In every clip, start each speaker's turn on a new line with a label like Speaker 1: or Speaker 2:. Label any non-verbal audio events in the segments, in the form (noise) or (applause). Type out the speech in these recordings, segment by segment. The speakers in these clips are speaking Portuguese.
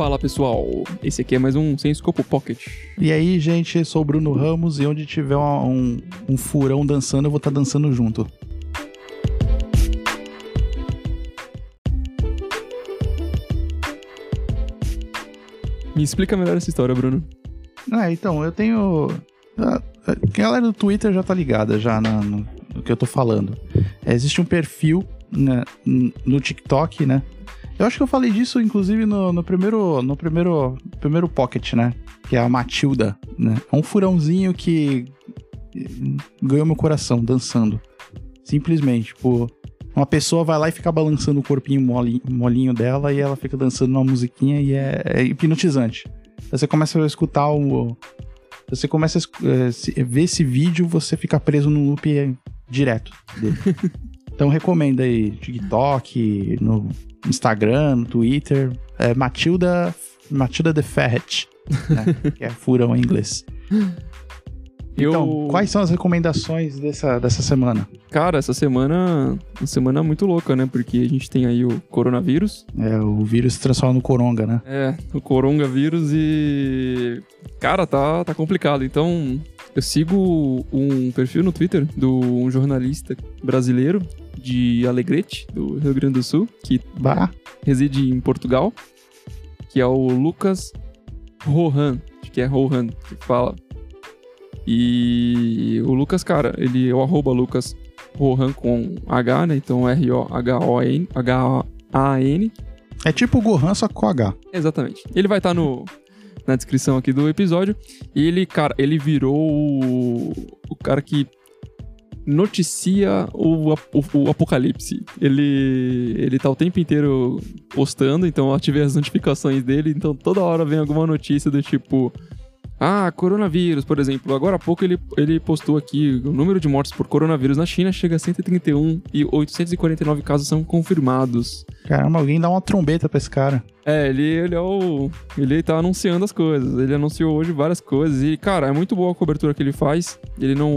Speaker 1: Fala pessoal, esse aqui é mais um Sem Escopo Pocket.
Speaker 2: E aí, gente, sou o Bruno Ramos e onde tiver um, um furão dançando, eu vou estar dançando junto.
Speaker 1: Me explica melhor essa história, Bruno.
Speaker 2: Ah, então, eu tenho. A galera do Twitter já tá ligada já na, no, no que eu tô falando. É, existe um perfil né, no TikTok, né? Eu acho que eu falei disso, inclusive, no, no, primeiro, no primeiro, primeiro Pocket, né? Que é a Matilda, né? É um furãozinho que ganhou meu coração dançando. Simplesmente, tipo, uma pessoa vai lá e fica balançando o corpinho molinho, molinho dela e ela fica dançando uma musiquinha e é, é hipnotizante. Você começa a escutar o. Você começa a é, ver esse vídeo, você fica preso no loop direto dele. (laughs) então recomendo aí TikTok, no Instagram, Twitter. É Matilda, Matilda the Ferret, né? (laughs) que é furão em inglês. Então, quais são as recomendações dessa, dessa semana?
Speaker 1: Cara, essa semana uma semana muito louca, né? Porque a gente tem aí o coronavírus.
Speaker 2: É, o vírus se transforma no coronga, né?
Speaker 1: É, o coronavírus e... Cara, tá, tá complicado. Então, eu sigo um perfil no Twitter do um jornalista brasileiro de Alegrete, do Rio Grande do Sul, que bah. reside em Portugal, que é o Lucas Rohan, acho que é Rohan que fala. E o Lucas, cara, ele é o arroba Lucas Rohan com H, né? Então R-O-H-O-N, H-A-N.
Speaker 2: É tipo o Gohan, só com H.
Speaker 1: Exatamente. Ele vai estar tá no, na descrição aqui do episódio. E ele, cara, ele virou o, o cara que noticia o, o, o, apocalipse. Ele, ele tá o tempo inteiro postando, então eu ativei as notificações dele, então toda hora vem alguma notícia do tipo. Ah, coronavírus, por exemplo. Agora há pouco ele, ele postou aqui o número de mortes por coronavírus na China chega a 131 e 849 casos são confirmados.
Speaker 2: Caramba, alguém dá uma trombeta pra esse cara.
Speaker 1: É, ele, ele é o. Ele tá anunciando as coisas. Ele anunciou hoje várias coisas. E, cara, é muito boa a cobertura que ele faz. Ele não.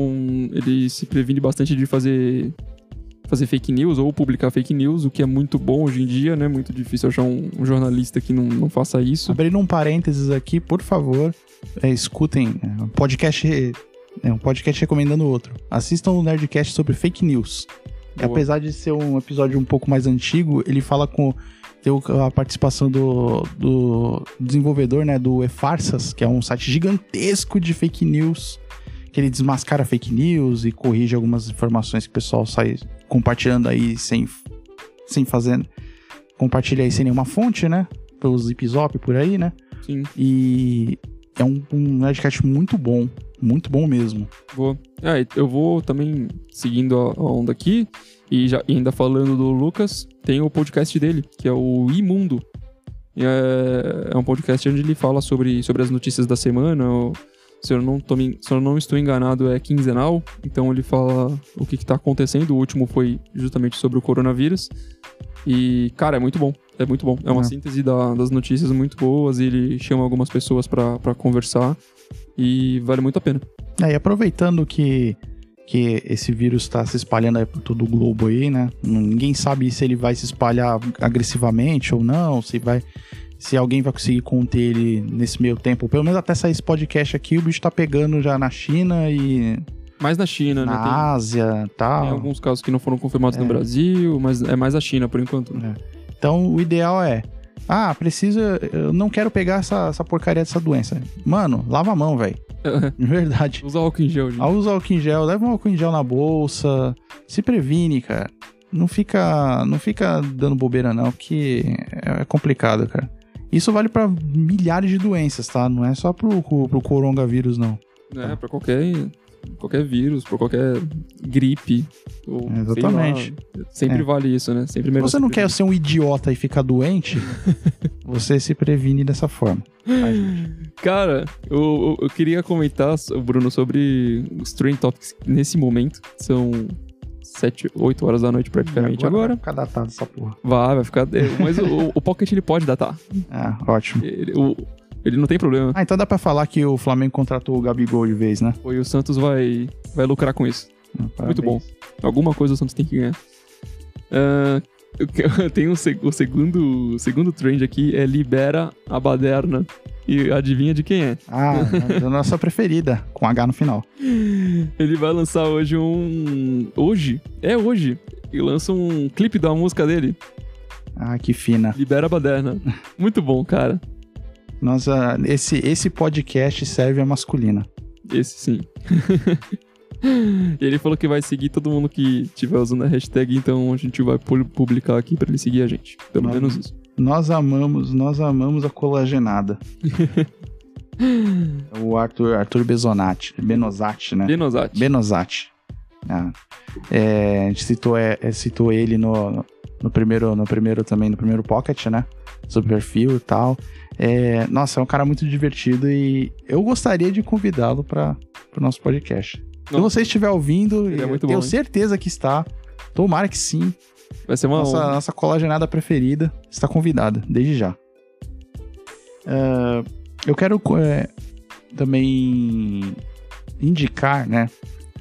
Speaker 1: Ele se previne bastante de fazer fazer fake news ou publicar fake news, o que é muito bom hoje em dia, né? Muito difícil achar um, um jornalista que não, não faça isso.
Speaker 2: Abrindo um parênteses aqui, por favor, é, escutem é, um podcast, é, um podcast recomendando outro. Assistam o Nerdcast sobre fake news. E, apesar de ser um episódio um pouco mais antigo, ele fala com tem a participação do, do desenvolvedor, né, do eFarsas, que é um site gigantesco de fake news, que ele desmascara fake news e corrige algumas informações que o pessoal sai compartilhando aí sem, sem fazer. Compartilha aí sem nenhuma fonte, né? Pelos Zipzop por aí, né?
Speaker 1: Sim.
Speaker 2: E é um, um Nerdcast muito bom. Muito bom mesmo.
Speaker 1: Vou. É, eu vou também seguindo a, onda aqui. E já ainda falando do Lucas, tem o podcast dele, que é o Imundo. É, é um podcast onde ele fala sobre, sobre as notícias da semana, se eu não, tô, se eu não estou enganado, é quinzenal. Então ele fala o que está acontecendo. O último foi justamente sobre o coronavírus. E, cara, é muito bom. É muito bom. É uma é. síntese da, das notícias muito boas. E ele chama algumas pessoas para conversar. E vale muito a pena.
Speaker 2: É, e aproveitando que, que esse vírus está se espalhando por todo o globo aí, né? Ninguém sabe se ele vai se espalhar agressivamente ou não, se vai se alguém vai conseguir conter ele nesse meio tempo. Pelo menos até sair esse podcast aqui, o bicho tá pegando já na China e.
Speaker 1: Mais na China,
Speaker 2: na
Speaker 1: né?
Speaker 2: Na Ásia e tal.
Speaker 1: Tem alguns casos que não foram confirmados é. no Brasil, mas é mais a China por enquanto.
Speaker 2: É. Então o ideal é. Ah, precisa. Eu não quero pegar essa, essa porcaria dessa doença. Mano, lava a mão, velho. (laughs) De verdade.
Speaker 1: Usa álcool em gel, gente.
Speaker 2: Ah, usa álcool em gel, leva um álcool em gel na bolsa. Se previne, cara. Não fica, não fica dando bobeira, não, porque é complicado, cara. Isso vale para milhares de doenças, tá? Não é só pro, pro coronavírus, não.
Speaker 1: É, tá? pra qualquer, qualquer vírus, pra qualquer gripe. Ou,
Speaker 2: Exatamente.
Speaker 1: Lá, sempre é. vale isso, né? Sempre
Speaker 2: Se você não quer ser um idiota e ficar doente, (laughs) você se previne dessa forma.
Speaker 1: Cara, eu, eu, queria comentar, Bruno, sobre os Train Topics nesse momento. São 7, 8 horas da noite praticamente agora. agora.
Speaker 2: Vai ficar datado essa porra.
Speaker 1: Vai, vai ficar. Mas o, o Pocket ele pode datar.
Speaker 2: Ah, (laughs) ótimo.
Speaker 1: Ele, o, ele não tem problema.
Speaker 2: Ah, então dá pra falar que o Flamengo contratou o Gabigol de vez, né?
Speaker 1: Foi, o Santos vai, vai lucrar com isso. Ah, Muito bom. Alguma coisa o Santos tem que ganhar. Uh, (laughs) Tem um, o segundo, segundo trend aqui é libera a baderna. E adivinha de quem é?
Speaker 2: Ah, (laughs) a nossa preferida, com H no final.
Speaker 1: Ele vai lançar hoje um. Hoje? É hoje. E lança um clipe da música dele.
Speaker 2: Ah, que fina.
Speaker 1: Libera a baderna. (laughs) Muito bom, cara.
Speaker 2: Nossa, esse, esse podcast serve a masculina.
Speaker 1: Esse sim. (laughs) E ele falou que vai seguir todo mundo que tiver usando a hashtag, então a gente vai pu- publicar aqui pra ele seguir a gente. Pelo
Speaker 2: Mano.
Speaker 1: menos isso.
Speaker 2: Nós amamos, nós amamos a colagenada. (laughs) o Arthur, Arthur Besonati, Benozati, né?
Speaker 1: Benosati.
Speaker 2: Benozati. Ah, é, a gente citou, é, é, citou ele no, no, primeiro, no primeiro também, no primeiro Pocket, né? Sobre perfil e tal. É, nossa, é um cara muito divertido e eu gostaria de convidá-lo para o nosso podcast. Se
Speaker 1: Não.
Speaker 2: você estiver ouvindo,
Speaker 1: Ele é
Speaker 2: eu
Speaker 1: muito
Speaker 2: tenho
Speaker 1: bom, hein?
Speaker 2: certeza que está. Tomara que sim.
Speaker 1: Vai ser uma
Speaker 2: Nossa,
Speaker 1: honra.
Speaker 2: nossa colagenada preferida está convidada, desde já. Ah, eu quero é, também indicar, né?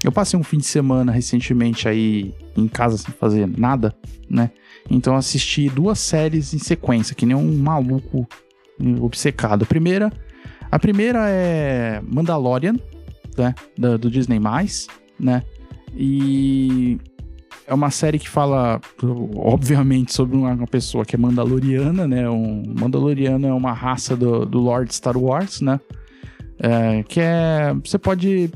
Speaker 2: Eu passei um fim de semana recentemente aí em casa sem fazer nada, né? Então assisti duas séries em sequência, que nem um maluco obcecado. A primeira, a primeira é Mandalorian, né? Da- do Disney+, né? E é uma série que fala, obviamente, sobre uma uma pessoa que é mandaloriana, né? Um Mandaloriano é uma raça do, do Lord Star Wars, né? É, que é. Você pode.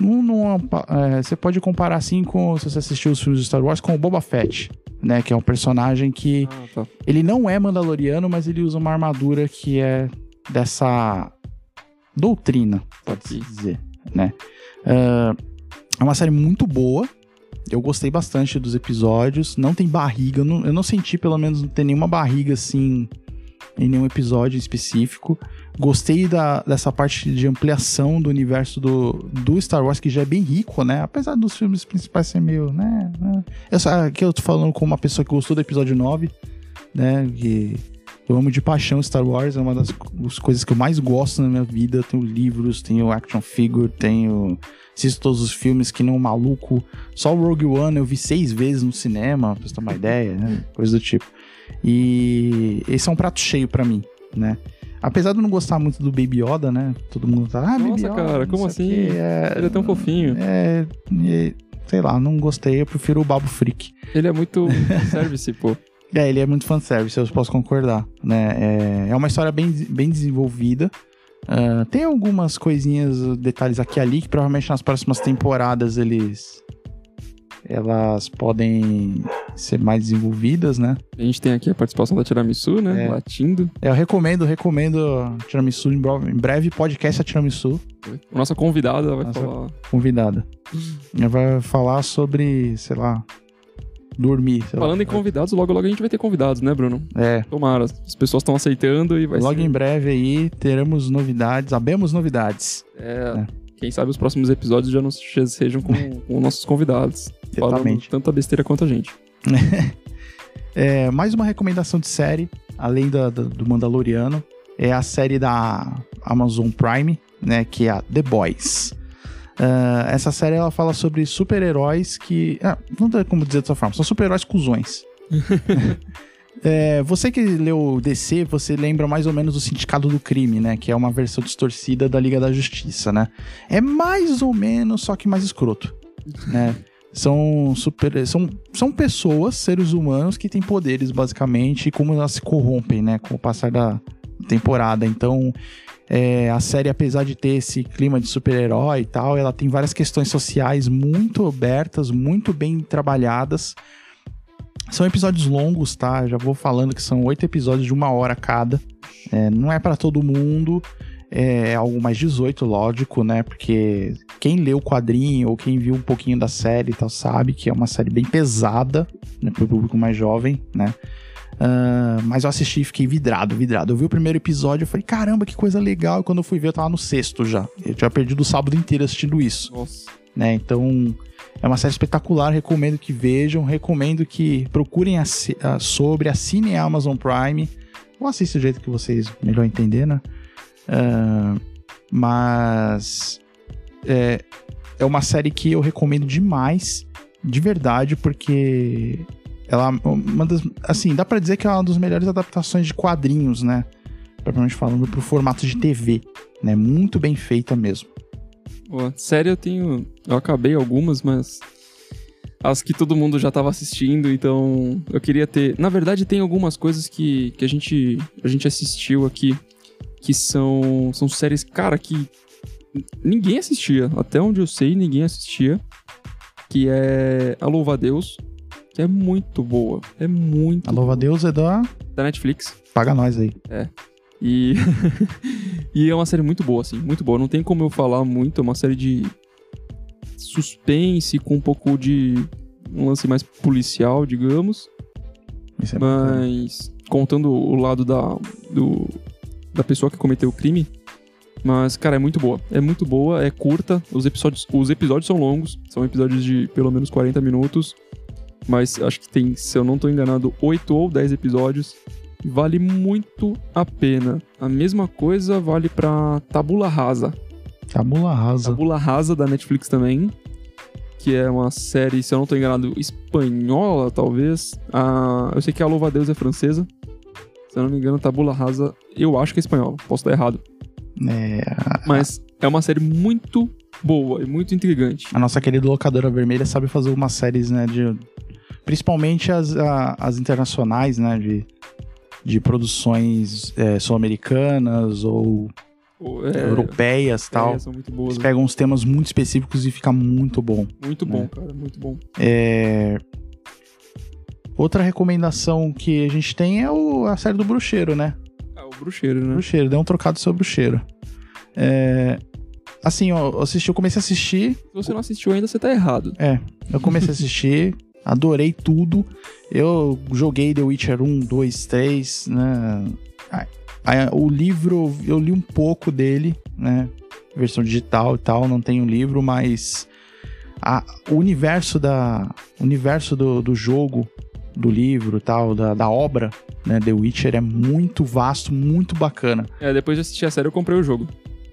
Speaker 2: Não, não, é, você pode comparar assim com. Se você assistiu os filmes de Star Wars, com o Boba Fett, né? Que é um personagem que.
Speaker 1: Ah, tá.
Speaker 2: Ele não é mandaloriano, mas ele usa uma armadura que é dessa doutrina, pode-se dizer, né? Ah, é uma série muito boa. Eu gostei bastante dos episódios. Não tem barriga. Eu não, eu não senti, pelo menos, não ter nenhuma barriga assim em nenhum episódio específico. Gostei da, dessa parte de ampliação do universo do, do Star Wars, que já é bem rico, né? Apesar dos filmes principais ser meio, né? Eu, aqui eu tô falando com uma pessoa que gostou do episódio 9, né? Que eu amo de paixão Star Wars, é uma das das coisas que eu mais gosto na minha vida. Eu tenho livros, tenho action figure, tenho. Assisto todos os filmes que não maluco. Só o Rogue One eu vi seis vezes no cinema, pra você ter uma ideia, né? Coisa do tipo. E esse é um prato cheio pra mim, né? Apesar de eu não gostar muito do Baby Yoda, né? Todo mundo tá, ah, Baby
Speaker 1: Nossa,
Speaker 2: Yoda,
Speaker 1: cara, como assim?
Speaker 2: é-
Speaker 1: Ele é tão fofinho.
Speaker 2: É, é, sei lá, não gostei, eu prefiro o Babo Freak.
Speaker 1: Ele é muito (laughs) service, pô.
Speaker 2: É, ele é muito fanservice, eu posso concordar, né? É, é uma história bem, bem desenvolvida. Ah, tem algumas coisinhas, detalhes aqui e ali, que provavelmente nas próximas temporadas eles... Elas podem ser mais desenvolvidas, né?
Speaker 1: A gente tem aqui a participação da Tiramisu, né?
Speaker 2: É.
Speaker 1: Latindo.
Speaker 2: Eu recomendo, recomendo Tiramisu em breve, em breve podcast a Tiramisu,
Speaker 1: A nossa convidada vai
Speaker 2: Nossa.
Speaker 1: falar.
Speaker 2: convidada. Ela vai falar sobre, sei lá, dormir. sei lá.
Speaker 1: Falando em convidados, logo logo a gente vai ter convidados, né, Bruno?
Speaker 2: É,
Speaker 1: Tomara. As pessoas estão aceitando e vai
Speaker 2: logo
Speaker 1: ser.
Speaker 2: em breve aí teremos novidades, sabemos novidades.
Speaker 1: É, Quem sabe os próximos episódios já não se- sejam com, (laughs) com nossos convidados. Falando
Speaker 2: Exatamente.
Speaker 1: tanta besteira quanto a gente. (laughs)
Speaker 2: É, mais uma recomendação de série, além da, da- do Mandaloriano, é a série da Amazon Prime, né, que é a The Boys. Ah, essa série ela fala sobre super-heróis que. ah, não tem como dizer dessa forma, são super-heróis cuzões. (laughs) É, você que leu DC, você lembra mais ou menos do Sindicato do Crime, né? Que é uma versão distorcida da Liga da Justiça, né? É mais ou menos, só que mais escroto, né? São super. São, são pessoas, seres humanos, que têm poderes, basicamente, e como elas se corrompem, né? Com o passar da temporada. Então, é, a série, apesar de ter esse clima de super-herói e tal, ela tem várias questões sociais muito abertas, muito bem trabalhadas. São episódios longos, tá? Já vou falando que são oito episódios de uma hora cada. É, não é pra todo mundo. É algo mais 18, lógico, né? Porque quem leu o quadrinho ou quem viu um pouquinho da série e tal sabe que é uma série bem pesada né, pro público mais jovem, né? Ah, mas eu assisti e fiquei vidrado, vidrado. Eu vi o primeiro episódio e falei, caramba, que coisa legal. E quando eu fui ver, eu tava no sexto já. Eu tinha perdido o sábado inteiro assistindo isso
Speaker 1: Nossa.
Speaker 2: né? Então é uma série espetacular, recomendo que vejam, recomendo que procurem assi- ah, sobre, assinem a Amazon Prime, ou assistam do jeito que vocês melhor entender, né? Ah, mas é, é uma série que eu recomendo demais, de verdade, porque ela uma das, assim, dá pra dizer que é uma das melhores adaptações de quadrinhos, né? Propriamente falando pro formato de TV, né? Muito bem feita mesmo.
Speaker 1: Boa. Série eu tenho. Eu acabei algumas, mas. As que todo mundo já tava assistindo, então eu queria ter. Na verdade, tem algumas coisas que, que a, gente, a gente assistiu aqui que são, são séries, cara, que ninguém assistia. Até onde eu sei, ninguém assistia. Que é A Louva a Deus, é muito boa. É muito.
Speaker 2: A Louva Deus é da.
Speaker 1: Da Netflix.
Speaker 2: Paga nós aí.
Speaker 1: É. E. (laughs) e é uma série muito boa, assim, muito boa. Não tem como eu falar muito, é uma série de suspense com um pouco de um lance mais policial, digamos.
Speaker 2: Isso é bacana.
Speaker 1: mas contando o lado da, do, da pessoa que cometeu o crime. Mas, cara, é muito boa. É muito boa, é curta. Os episódios, os episódios são longos, são episódios de pelo menos 40 minutos. Mas acho que tem, se eu não tô enganado, 8 ou 10 episódios. Vale muito a pena. A mesma coisa vale pra Tabula Rasa.
Speaker 2: Tabula rasa.
Speaker 1: Tabula Rasa da Netflix também. Que é uma série, se eu não tô enganado, espanhola, talvez. Ah, eu sei que a Louva a Deus é francesa. Se eu não me engano, Tabula Rasa, eu acho que é espanhola. Posso estar errado.
Speaker 2: É,
Speaker 1: Mas é uma série muito boa e muito intrigante.
Speaker 2: a nossa querida locadora vermelha sabe fazer umas séries, né? De, principalmente as, a- as internacionais, né? De, de produções é, sul-americanas ou
Speaker 1: é,
Speaker 2: europeias e tal.
Speaker 1: é, são muito boas.
Speaker 2: Eles pegam uns temas muito específicos e fica muito bom.
Speaker 1: Muito bom,
Speaker 2: né?
Speaker 1: cara, muito bom.
Speaker 2: É, Outra recomendação que a gente tem é o- a série do Bruxeiro, né?
Speaker 1: Ah, o Bruxeiro, né?
Speaker 2: Bruxeiro, deu um trocado sobre Bruxeiro. É, Assim, ó, eu assisti, eu comecei a assistir,
Speaker 1: Se você não assistiu ainda, você tá errado.
Speaker 2: eu comecei a assistir, adorei tudo. Eu joguei The Witcher 1, 2, 3, né? O livro, eu li um pouco dele, né? Versão digital e tal, não tem o livro, mas a- o universo da o universo do, do jogo, do livro e tal, da, da obra, né, The Witcher é muito vasto, muito bacana.
Speaker 1: É, depois de assistir a série, eu comprei o jogo.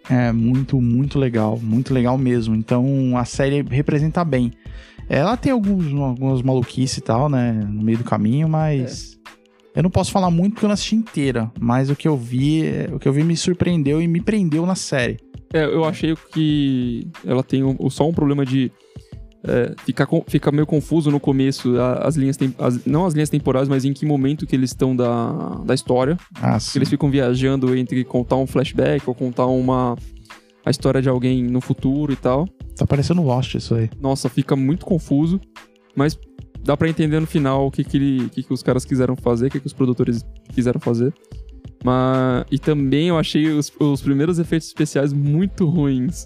Speaker 2: É muito, muito legal, muito legal mesmo. Então a série representa bem. Ela tem alguns, algumas maluquices e tal, né, no meio do caminho, mas eu não posso falar muito porque eu não assisti inteira. Mas o que eu vi, o que eu vi me surpreendeu e me prendeu na série.
Speaker 1: É, eu achei que ela tem um- só um problema de é, ficar, ficar meio confuso no começo, as linhas as- não as linhas temporais, mas em que momento que eles estão da, da história.
Speaker 2: Ah,
Speaker 1: eles ficam viajando entre contar um flashback ou contar uma a história de alguém no futuro e tal.
Speaker 2: Tá parecendo Lost isso aí.
Speaker 1: Nossa, fica muito confuso, mas dá pra entender no final o que que, ele, que, que os caras quiseram fazer, o que, que os produtores quiseram fazer. Mas e também eu achei os, os primeiros efeitos especiais muito ruins.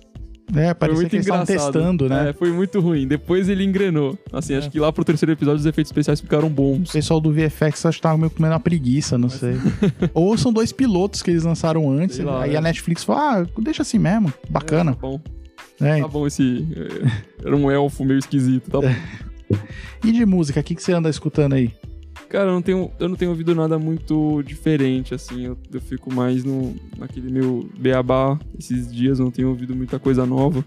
Speaker 2: É, parecia
Speaker 1: muito
Speaker 2: que eles estavam testando, né?
Speaker 1: É, foi muito ruim. Depois ele engrenou. Assim,
Speaker 2: É.
Speaker 1: acho que lá pro terceiro episódio os efeitos especiais ficaram
Speaker 2: O
Speaker 1: bons.
Speaker 2: pessoal do VFX acho que tava meio comendo uma preguiça, não sei. (laughs) Ou são dois pilotos que eles lançaram antes,
Speaker 1: lá,
Speaker 2: aí
Speaker 1: é.
Speaker 2: a Netflix falou, ah, deixa assim mesmo, bacana.
Speaker 1: É, tá bom.
Speaker 2: É,
Speaker 1: Tá bom esse. é, Era um elfo meio esquisito, tá bom. (laughs)
Speaker 2: E de música, o que, que você anda escutando aí?
Speaker 1: Cara, eu não tenho, eu não tenho ouvido nada muito diferente, assim. Eu, eu fico mais no, naquele meu beabá esses dias, eu não tenho ouvido muita coisa nova.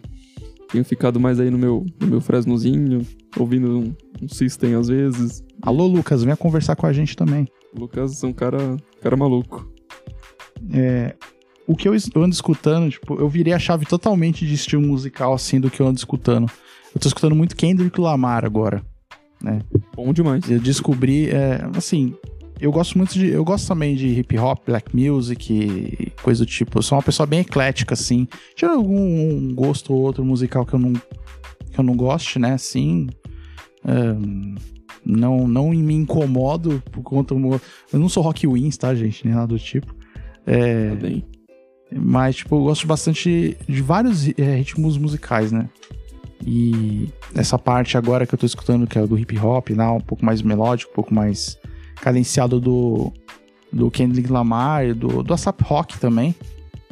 Speaker 1: Tenho ficado mais aí no meu, no meu fresnozinho, ouvindo um, um system às vezes.
Speaker 2: Alô, Lucas, venha conversar com a gente também.
Speaker 1: O Lucas é um cara, cara maluco.
Speaker 2: É, o que eu ando escutando, tipo, eu virei a chave totalmente de estilo musical, assim, do que eu ando escutando. Eu tô escutando muito Kendrick Lamar agora.
Speaker 1: Bom demais.
Speaker 2: Eu descobri, é, assim, eu gosto muito de. Eu gosto também de hip hop, black music, coisa do tipo. Eu sou uma pessoa bem eclética, assim. Tinha algum um gosto ou outro musical que eu não, que eu não goste, né? Assim. não, não me incomodo por conta. Eu não sou rock wins, tá, gente? Nem nada do tipo. É,
Speaker 1: Tá bem.
Speaker 2: mas, tipo, eu gosto bastante de vários é, ritmos musicais, né? E essa parte agora que eu tô escutando, que é do hip hop, né? um pouco mais melódico, um pouco mais cadenciado do, do Kendrick Lamar, e do, do ASAP Rock também,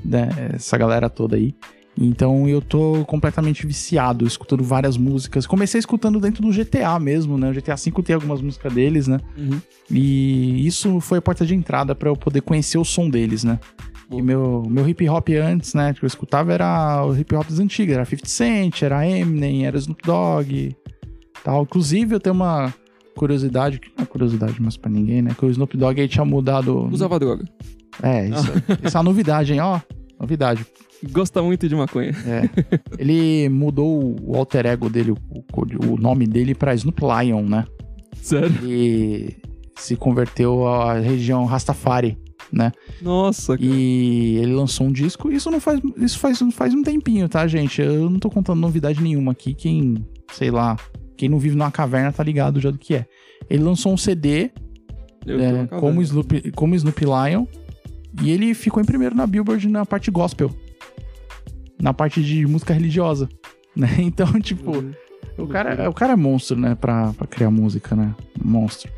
Speaker 2: né? Essa galera toda aí. Então eu tô completamente viciado, escutando várias músicas. Comecei escutando dentro do GTA mesmo, né? O GTA V tem algumas músicas deles, né?
Speaker 1: Uhum.
Speaker 2: E isso foi a porta de entrada pra eu poder conhecer o som deles, né? E meu, meu hip hop antes, né, que eu escutava era o hip hop das antigas, era 50 Cent, era Eminem, era Snoop Dogg, tal. Inclusive eu tenho uma curiosidade, que não é curiosidade mais pra ninguém, né? Que o Snoop Dogg aí tinha mudado.
Speaker 1: Usava droga.
Speaker 2: É, isso, isso é uma novidade, hein? Ó, novidade.
Speaker 1: Gosta muito de maconha.
Speaker 2: É. Ele mudou o alter ego dele, o, o- o nome dele pra Snoop Lion, né?
Speaker 1: Sério?
Speaker 2: E se converteu à região Rastafari, né?
Speaker 1: Nossa, cara.
Speaker 2: E ele lançou um disco. Isso não faz. Isso faz, faz um tempinho, tá, gente? Eu não tô contando novidade nenhuma aqui. Quem, sei lá, quem não vive numa caverna tá ligado já do que é. Ele lançou um CD é, como. Snoop, como Snoop Lion. E ele ficou em primeiro na Billboard na parte gospel. Na parte de música religiosa. (laughs) Né? Então, tipo, o cara, o cara é monstro, né? Pra, pra criar música, né? Monstro.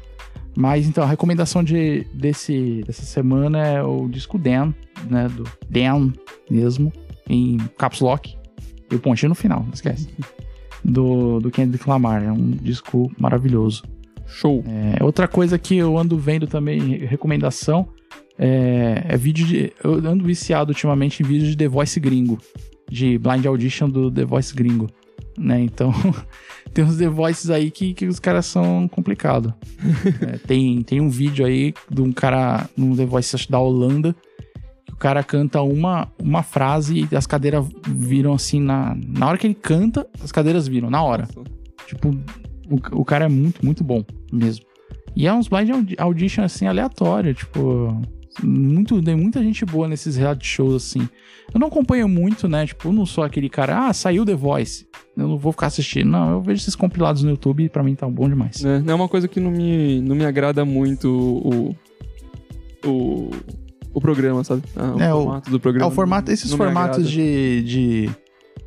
Speaker 2: Mas então, a recomendação de, desse, dessa semana é o disco Dan, né? Do Dan mesmo, em caps lock. E o pontinho no final, não esquece. (laughs) Do, do Kendrick Lamar. É um disco maravilhoso.
Speaker 1: Show.
Speaker 2: É, outra coisa que eu ando vendo também, re- recomendação, é, é vídeo de. Eu ando viciado ultimamente em vídeos de The Voice gringo. De blind audition do The Voice gringo. Né? Então, (laughs) tem uns The Voices aí que, que os caras são complicados. (laughs) É, tem, tem um vídeo aí de um cara num The Voice acho, da Holanda. Que o cara canta uma, uma frase e as cadeiras viram assim na. Na hora que ele canta, as cadeiras viram, na hora.
Speaker 1: Nossa.
Speaker 2: Tipo, o, o cara é muito, muito bom mesmo. E é uns blind audi- audition, assim, aleatório, tipo... Muito, tem muita gente boa nesses reality shows, assim. Eu não acompanho muito, né? Tipo, eu não sou aquele cara, ah, saiu The Voice. Eu não vou ficar assistindo. Não, eu vejo esses compilados no YouTube e pra mim tá bom demais.
Speaker 1: É, é uma coisa que não me, não me agrada muito o, o, o programa, sabe? Ah, o
Speaker 2: É, o-
Speaker 1: formato do programa.
Speaker 2: É, o formato, esses formatos de, de,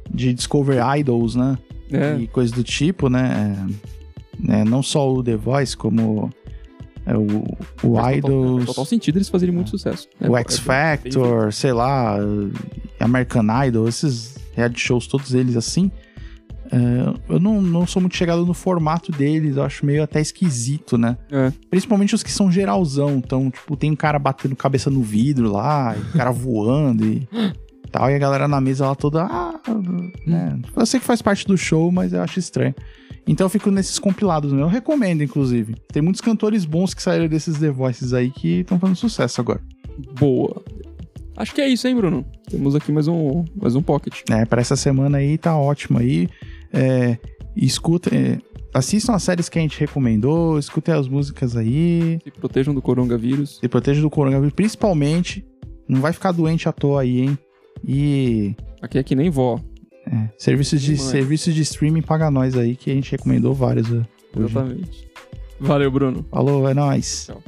Speaker 2: de Discover Idols, né?
Speaker 1: É,
Speaker 2: e coisas do tipo, né? É, não só o The Voice, como é, o, o
Speaker 1: faz total-
Speaker 2: Idols,
Speaker 1: Faz total sentido eles fazerem muito sucesso. É,
Speaker 2: o
Speaker 1: é
Speaker 2: X Factor, sei lá, American Idol, esses reality shows, todos eles assim. É, eu não, não sou muito chegado no formato deles, eu acho meio até esquisito, né?
Speaker 1: É.
Speaker 2: Principalmente os que são geralzão. Então, tipo, tem um cara batendo cabeça no vidro lá, e o cara (laughs) voando e tal, e a galera na mesa lá toda. Ah, né? Eu sei que faz parte do show, mas eu acho estranho. Então eu fico nesses compilados, né? Eu recomendo, inclusive. Tem muitos cantores bons que saíram desses The Voices aí que estão fazendo sucesso agora.
Speaker 1: Boa. Acho que é isso, hein, Bruno? Temos aqui mais um, mais um pocket.
Speaker 2: É, pra essa semana aí tá ótimo aí. É, escuta, é, assistam as séries que a gente recomendou, escutem as músicas aí.
Speaker 1: Se protejam do coronavírus.
Speaker 2: Se protejam do coronavírus, principalmente. Não vai ficar doente à toa aí, hein? E
Speaker 1: Aqui é que nem vó.
Speaker 2: é, serviços, de,
Speaker 1: Mãe.
Speaker 2: serviços de streaming paga nós aí, que a gente recomendou vários. ó, hoje.
Speaker 1: Exatamente. Valeu, Bruno.
Speaker 2: Falou, é nóis.
Speaker 1: Tchau.